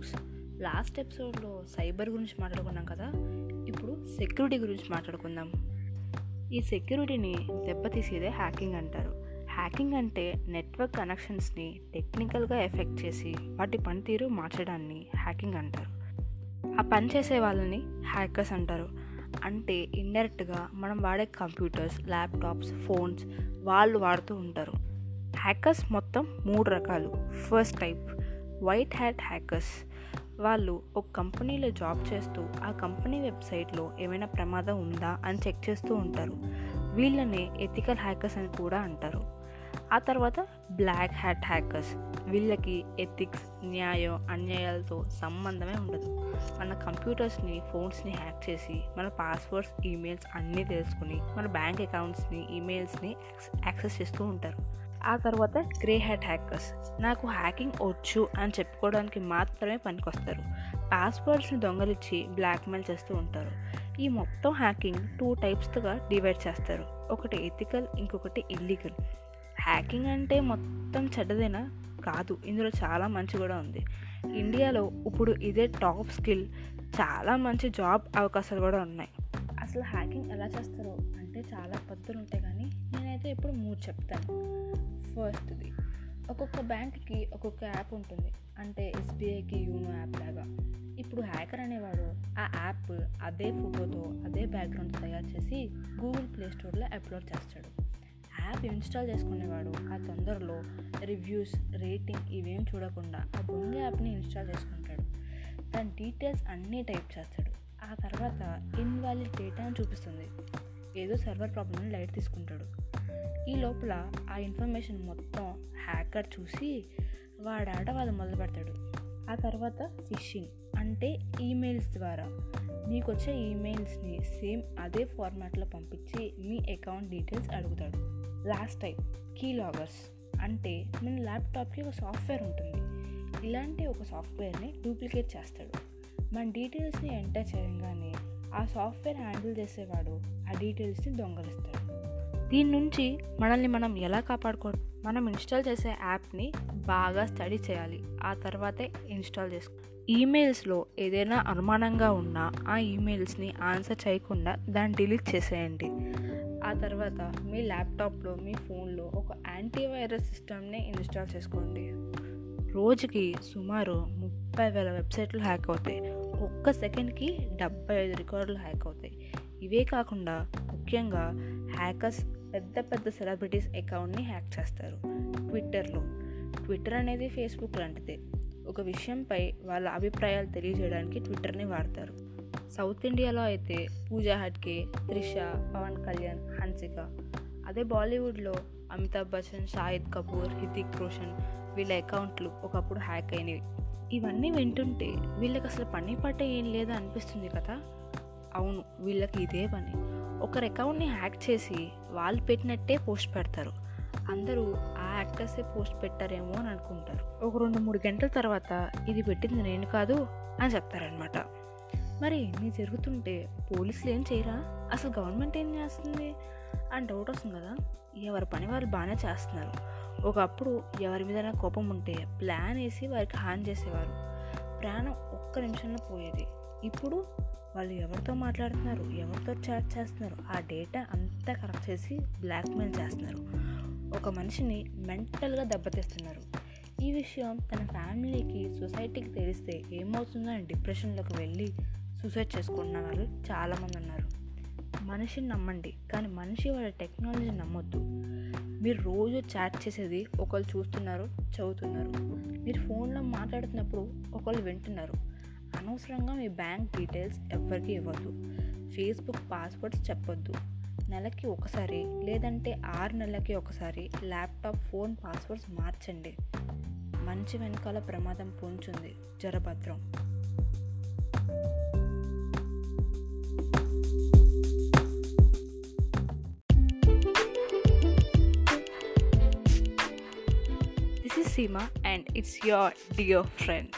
Books last ఎపిసోడ్లో cyber గురించి మాట్లాడుకున్నాం కదా ఇప్పుడు సెక్యూరిటీ గురించి మాట్లాడుకుందాం. ఈ సెక్యూరిటీని దెబ్బతీసేదే హ్యాకింగ్ అంటారు. హ్యాకింగ్ అంటే నెట్వర్క్ కనెక్షన్స్ని టెక్నికల్గా ఎఫెక్ట్ చేసి వాటి పనితీరు మార్చడాన్ని హ్యాకింగ్ అంటారు. ఆ పని చేసే వాళ్ళని హ్యాకర్స్ అంటారు. అంటే ఇండైరెక్ట్గా మనం వాడే కంప్యూటర్స్ ల్యాప్టాప్స్ ఫోన్స్ వాళ్ళు వాడుతూ ఉంటారు. హ్యాకర్స్ మొత్తం మూడు రకాలు. First type white hat hackers వాళ్ళు ఒక కంపెనీలో జాబ్ చేస్తూ ఆ కంపెనీ వెబ్సైట్లో ఏమైనా ప్రమాదం ఉందా అని చెక్ చేస్తూ ఉంటారు. వీళ్ళని ఎథికల్ హ్యాకర్స్ అని కూడా అంటారు. ఆ తర్వాత బ్లాక్ హ్యాట్ హ్యాకర్స్ వీళ్ళకి ఎథిక్స్ న్యాయం అన్యాయాలతో సంబంధమే ఉండదు. మన కంప్యూటర్స్ని ఫోన్స్ని హ్యాక్ చేసి మన పాస్వర్డ్స్ ఈమెయిల్స్ అన్నీ తెలుసుకుని మన బ్యాంక్ అకౌంట్స్ని ఈమెయిల్స్ని యాక్సెస్ చేస్తూ ఉంటారు. ఆ తర్వాత గ్రే హ్యాట్ హ్యాకర్స్. నాకు హ్యాకింగ్ వచ్చు అని చెప్పుకోవడానికి మాత్రమే పనికొస్తారు. పాస్వర్డ్స్ని దొంగలిచ్చి బ్లాక్మెయిల్ చేస్తూ ఉంటారు. ఈ మొత్తం హ్యాకింగ్ టూ టైప్స్గా డివైడ్ చేస్తారు. ఒకటి ఎథికల్ ఇంకొకటి ఇల్లీగల్. హ్యాకింగ్ అంటే మొత్తం చెడ్డదేనా? కాదు. ఇందులో చాలా మంచి కూడా ఉంది. ఇండియాలో ఇప్పుడు ఇదే టాప్ స్కిల్. చాలా మంచి జాబ్ అవకాశాలు కూడా ఉన్నాయి. అసలు హ్యాకింగ్ ఎలా చేస్తారో? అంటే చాలా పద్ధతులు ఉంటాయి కానీ నేనైతే ఇప్పుడు మూడు చెప్తాను. ఫస్ట్ది ఒక్కొక్క బ్యాంక్కి ఒక్కొక్క యాప్ ఉంటుంది. అంటే ఎస్బీఐకి యూనో యాప్ లాగా. ఇప్పుడు హ్యాకర్ అనేవాడు ఆ యాప్ అదే ఫోటోతో అదే బ్యాక్గ్రౌండ్ తయారు చేసి గూగుల్ ప్లే స్టోర్లో అప్లోడ్ చేస్తాడు. యాప్ ఇన్స్టాల్ చేసుకునేవాడు ఆ తొందరలో రివ్యూస్ రేటింగ్ ఇవేం చూడకుండా ఆ దొంగ యాప్ని ఇన్స్టాల్ చేసుకుంటాడు. దాని డీటెయిల్స్ అన్నీ టైప్ చేస్తాడు. ఆ తర్వాత ఇన్వాలిడ్ డేటా అని చూపిస్తుంది. ఏదో సర్వర్ ప్రాబ్లమ్ని లైట్ తీసుకుంటాడు. ఈ లోపల ఆ ఇన్ఫర్మేషన్ మొత్తం హ్యాకర్ చూసి వాడాట వాళ్ళు మొదలు పెడతాడు. ఆ తర్వాత ఫిషింగ్ అంటే ఈమెయిల్స్ ద్వారా. మీకు వచ్చే ఈమెయిల్స్ని సేమ్ అదే ఫార్మాట్లో పంపించి మీ అకౌంట్ డీటెయిల్స్ అడుగుతాడు. లాస్ట్ టైప్ కీ లాగర్స్ అంటే మన ల్యాప్టాప్కి ఒక సాఫ్ట్వేర్ ఉంటుంది. ఇలాంటి ఒక సాఫ్ట్వేర్ని డూప్లికేట్ చేస్తాడు. మన డీటెయిల్స్ని ఎంటర్ చేయగానే ఆ సాఫ్ట్వేర్ హ్యాండిల్ చేసేవాడు ఆ డీటెయిల్స్ని దొంగలిస్తాడు. దీని నుంచి మనల్ని మనం ఎలా కాపాడుకో మనం ఇన్స్టాల్ చేసే యాప్ని బాగా స్టడీ చేయాలి ఆ తర్వాతే ఇన్స్టాల్ చేసుకో. ఈమెయిల్స్లో ఏదైనా అనుమానంగా ఉన్నా ఆ ఈమెయిల్స్ని ఆన్సర్ చేయకుండా దాన్ని డిలీట్ చేసేయండి. ఆ తర్వాత మీ ల్యాప్టాప్లో మీ ఫోన్లో ఒక యాంటీవైరస్ సిస్టమ్ని ఇన్స్టాల్ చేసుకోండి. రోజుకి సుమారు ముప్పై వేల వెబ్సైట్లు హ్యాక్ అవుతాయి. ఒక్క సెకండ్కి డెబ్బై ఐదు రికార్డులు హ్యాక్ అవుతాయి. ఇవే కాకుండా ముఖ్యంగా హ్యాకర్స్ పెద్ద పెద్ద సెలబ్రిటీస్ అకౌంట్ని హ్యాక్ చేస్తారు. ట్విట్టర్లో. ట్విట్టర్ అనేది ఫేస్బుక్ లాంటిదే. ఒక విషయంపై వాళ్ళ అభిప్రాయాలు తెలియజేయడానికి ట్విట్టర్ని వాడతారు. సౌత్ ఇండియాలో అయితే పూజా హట్కే త్రిష పవన్ కళ్యాణ్ హన్సిక. అదే బాలీవుడ్లో అమితాబ్ బచ్చన్ షాహిద్ కపూర్ హితిక్ రోషన్ వీళ్ళ అకౌంట్లు ఒకప్పుడు హ్యాక్ అయినవి. ఇవన్నీ వింటుంటే వీళ్ళకి అసలు పని పట్ట ఏం లేదా అనిపిస్తుంది కదా? అవును వీళ్ళకి ఇదే పని. ఒకరి అకౌంట్ని హ్యాక్ చేసి వాళ్ళు పెట్టినట్టే పోస్ట్ పెడతారు. అందరూ ఆ యాక్టర్సే పోస్ట్ పెట్టారేమో అని అనుకుంటారు. ఒక రెండు మూడు గంటల తర్వాత ఇది పెట్టింది నేను కాదు అని చెప్తారనమాట మరి నీ జరుగుతుంటే పోలీసులు ఏం చేయరా? అసలు గవర్నమెంట్ ఏం చేస్తుంది? అని డౌట్ వస్తుంది కదా. ఎవరి పని వాళ్ళు బాగానే చేస్తున్నారు. ఒకప్పుడు ఎవరి మీద కోపం ఉంటే ప్లాన్ వేసి వారికి హాని చేసేవారు. ప్రాణం ఒక్క నిమిషంలో పోయేది. ఇప్పుడు వాళ్ళు ఎవరితో మాట్లాడుతున్నారు ఎవరితో చాట్ చేస్తున్నారు ఆ డేటా అంతా కరెక్ట్ చేసి బ్లాక్మెయిల్ చేస్తున్నారు. ఒక మనిషిని మెంటల్గా దెబ్బతీస్తున్నారు. ఈ విషయం తన ఫ్యామిలీకి సొసైటీకి తెలిస్తే ఏమవుతుందో అని డిప్రెషన్లోకి వెళ్ళి సూసైడ్ చేసుకుంటున్న వాళ్ళు చాలామంది ఉన్నారు. మనిషిని నమ్మండి కానీ మనిషి వాళ్ళ టెక్నాలజీ నమ్మొద్దు. మీరు రోజు చాట్ చేసేది ఒకళ్ళు చూస్తున్నారు చదువుతున్నారు. మీరు ఫోన్లో మాట్లాడుతున్నప్పుడు ఒకళ్ళు వింటున్నారు. అనవసరంగా మీ బ్యాంక్ డీటెయిల్స్ ఎవరికి ఇవ్వద్దు. ఫేస్బుక్ పాస్వర్డ్స్ చెప్పొద్దు. నెలకి ఒకసారి లేదంటే ఆరు నెలలకి ఒకసారి ల్యాప్టాప్ ఫోన్ పాస్వర్డ్స్ మార్చండి. మంచి వెనకాల ప్రమాదం పొంచుంది జరభద్రం. is Seema and it's your dear friend.